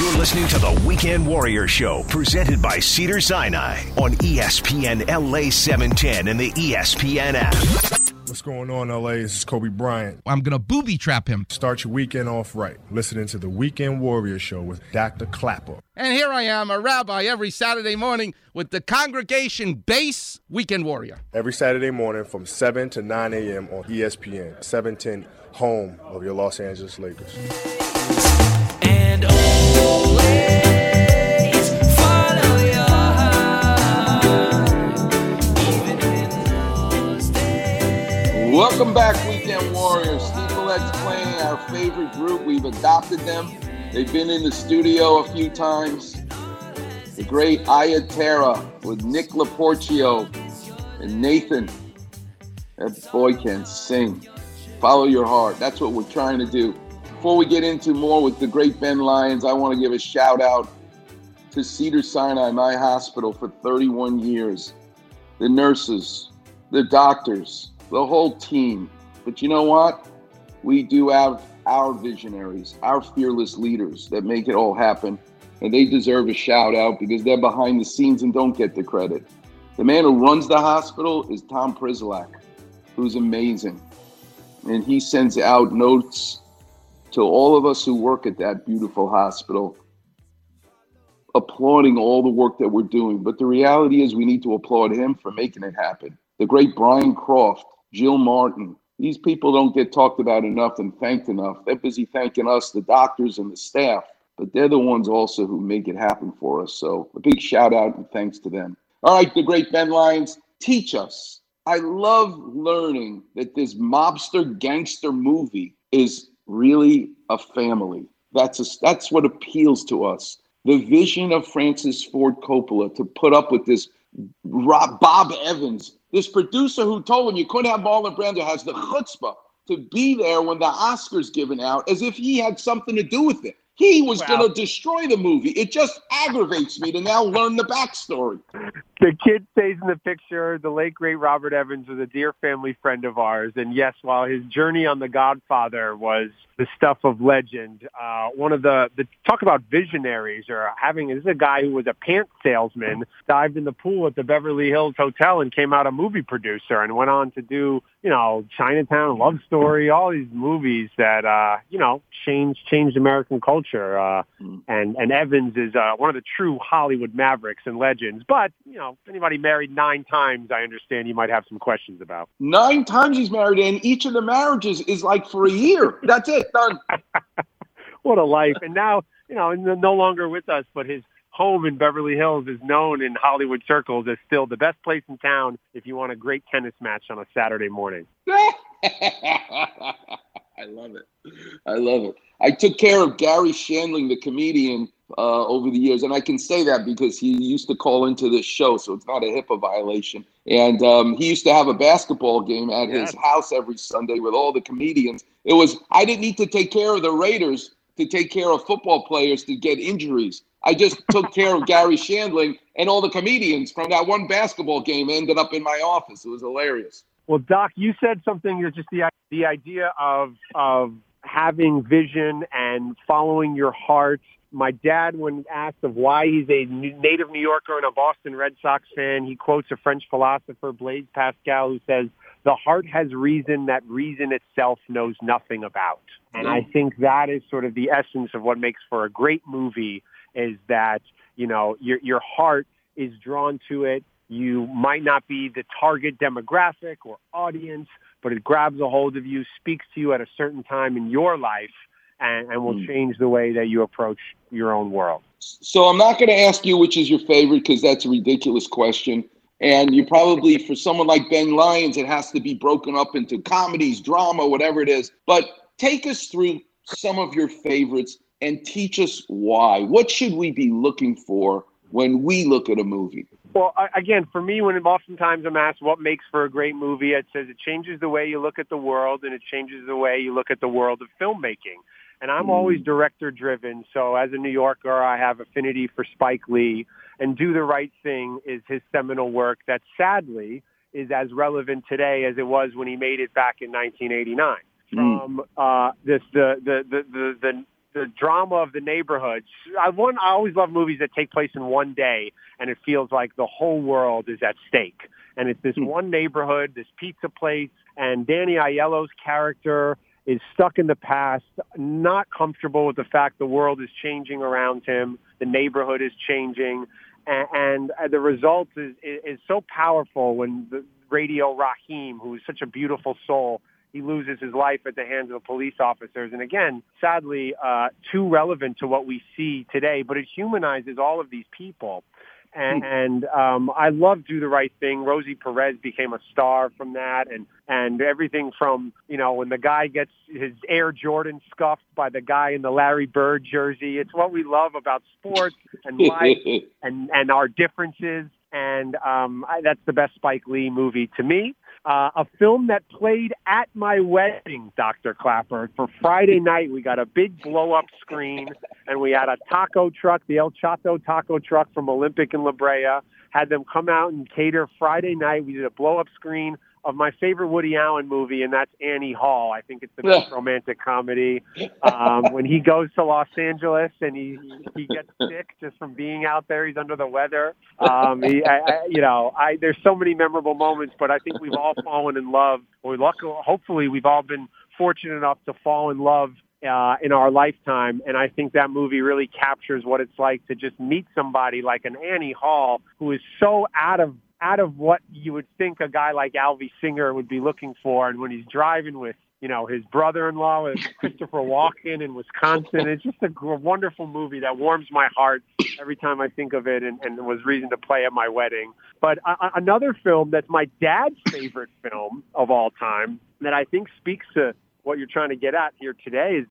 You're listening to the Weekend Warrior Show, presented by Cedar Sinai on ESPN LA 710 and the ESPN app. What's going on, LA? This is Kobe Bryant. I'm going to booby trap him. Start your weekend off right. Listening to the Weekend Warrior Show with Dr. Klapper. And here I am, a rabbi, every Saturday morning with the congregation base Weekend Warrior. Every Saturday morning from 7 to 9 a.m. on ESPN 710, home of your Los Angeles Lakers. And always Welcome back, Weekend Warriors. Steve Millet's playing our favorite group. We've adopted them. They've been in the studio a few times. The great Aya Terra with Nick Laporcio and Nathan. That boy can sing. Follow your heart. That's what we're trying to do. Before we get into more with the great Ben Lyons, I want to give a shout out to Cedar Sinai, my hospital, for 31 years. The nurses, the doctors, the whole team. But you know what? We do have our visionaries, our fearless leaders that make it all happen. And they deserve a shout out because they're behind the scenes and don't get the credit. The man who runs the hospital is Tom Priselac, who's amazing. And he sends out notes to all of us who work at that beautiful hospital, applauding all the work that we're doing. But the reality is, we need to applaud him for making it happen. The great Brian Croft, Jill Martin, these people don't get talked about enough and thanked enough. They're busy thanking us, the doctors and the staff, but they're the ones also who make it happen for us. So a big shout out and thanks to them. All right, the great Ben Lyons, teach us. I love learning that this mobster gangster movie is really a family. That's a, that's what appeals to us. The vision of Francis Ford Coppola to put up with this Rob, Bob Evans, this producer who told him you couldn't have Marlon Brando, has the chutzpah to be there when the Oscars given out, as if he had something to do with it. He was Wow. going to destroy the movie. It just aggravates me to now learn the backstory. The kid stays in the picture. The late great Robert Evans was a dear family friend of ours, and yes, while his journey on The Godfather was the stuff of legend, uh, one of the the talk about visionaries or having this is a guy who was a pants salesman, dived in the pool at the Beverly Hills Hotel and came out a movie producer, and went on to do you know Chinatown, Love Story, all these movies that uh, you know changed changed American culture. Uh, and and Evans is uh, one of the true Hollywood mavericks and legends. But you know, if anybody married nine times, I understand you might have some questions about. Nine times he's married, and each of the marriages is like for a year. That's it, done. What a life! And now you know, and no longer with us, but his home in Beverly Hills is known in Hollywood circles as still the best place in town if you want a great tennis match on a Saturday morning. I love it. I love it. I took care of Garry Shandling, the comedian, uh, over the years, and I can say that because he used to call into this show, so it's not a HIPAA violation. And um, he used to have a basketball game at his house every Sunday with all the comedians. It was I didn't need to take care of the Raiders to take care of football players to get injuries. I just took care of Garry Shandling and all the comedians from that one basketball game ended up in my office. It was hilarious. Well, Doc, you said something that just the the idea of of having vision and following your heart. My dad, when asked of why he's a native New Yorker and a Boston Red Sox fan, he quotes a French philosopher, Blaise Pascal, who says, "The heart has reason that reason itself knows nothing about." And I mm-hmm. think that is sort of the essence of what makes for a great movie is that, you know, your your heart is drawn to it. You might not be the target demographic or audience, but it grabs a hold of you, speaks to you at a certain time in your life, and, and will mm. change the way that you approach your own world. So I'm not going to ask you which is your favorite because that's a ridiculous question. And you probably, for someone like Ben Lyons, it has to be broken up into comedies, drama, whatever it is. But take us through some of your favorites and teach us why. What should we be looking for when we look at a movie? Well, again, for me, when oftentimes I'm asked what makes for a great movie, it says it changes the way you look at the world and it changes the way you look at the world of filmmaking. And I'm hmm. always director driven. So as a New Yorker, I have affinity for Spike Lee and Do the Right Thing is his seminal work that sadly is as relevant today as it was when he made it back in 1989. Hmm. From uh, this, the, the, the, the, the the drama of the neighborhoods. I one I always love movies that take place in one day and it feels like the whole world is at stake. And it's this hmm. one neighborhood, this pizza place, and Danny Aiello's character is stuck in the past, not comfortable with the fact the world is changing around him, the neighborhood is changing, and, and uh, the result is, is is so powerful when the Radio Raheem, who is such a beautiful soul, he loses his life at the hands of police officers. And again, sadly, uh, too relevant to what we see today, but it humanizes all of these people. And, and um, I love Do the Right Thing. Rosie Perez became a star from that, and and everything from you know when the guy gets his Air Jordan scuffed by the guy in the Larry Bird jersey. It's what we love about sports and life and and our differences. And um, I, that's the best Spike Lee movie to me. Uh, a film that played at my wedding, Dr. Klapper. For Friday night, we got a big blow-up screen, and we had a taco truck, the El Chato taco truck from Olympic in La Brea. Had them come out and cater Friday night. We did a blow-up screen of my favorite Woody Allen movie, and that's Annie Hall. I think it's the best romantic comedy. Um, when he goes to Los Angeles and he he gets sick just from being out there, he's under the weather. Um, he, I, I, you know, I there's so many memorable moments, but I think we've all fallen in love. Or luckily, hopefully, we've all been fortunate enough to fall in love uh, in our lifetime. And I think that movie really captures what it's like to just meet somebody like an Annie Hall who is so out of out of what you would think a guy like Alvy Singer would be looking for. And when he's driving with, you know, his brother-in-law with Christopher Walken in Wisconsin, it's just a wonderful movie that warms my heart every time I think of it and, and was reason to play at my wedding. But uh, another film that's my dad's favorite film of all time that I think speaks to what you're trying to get at here today is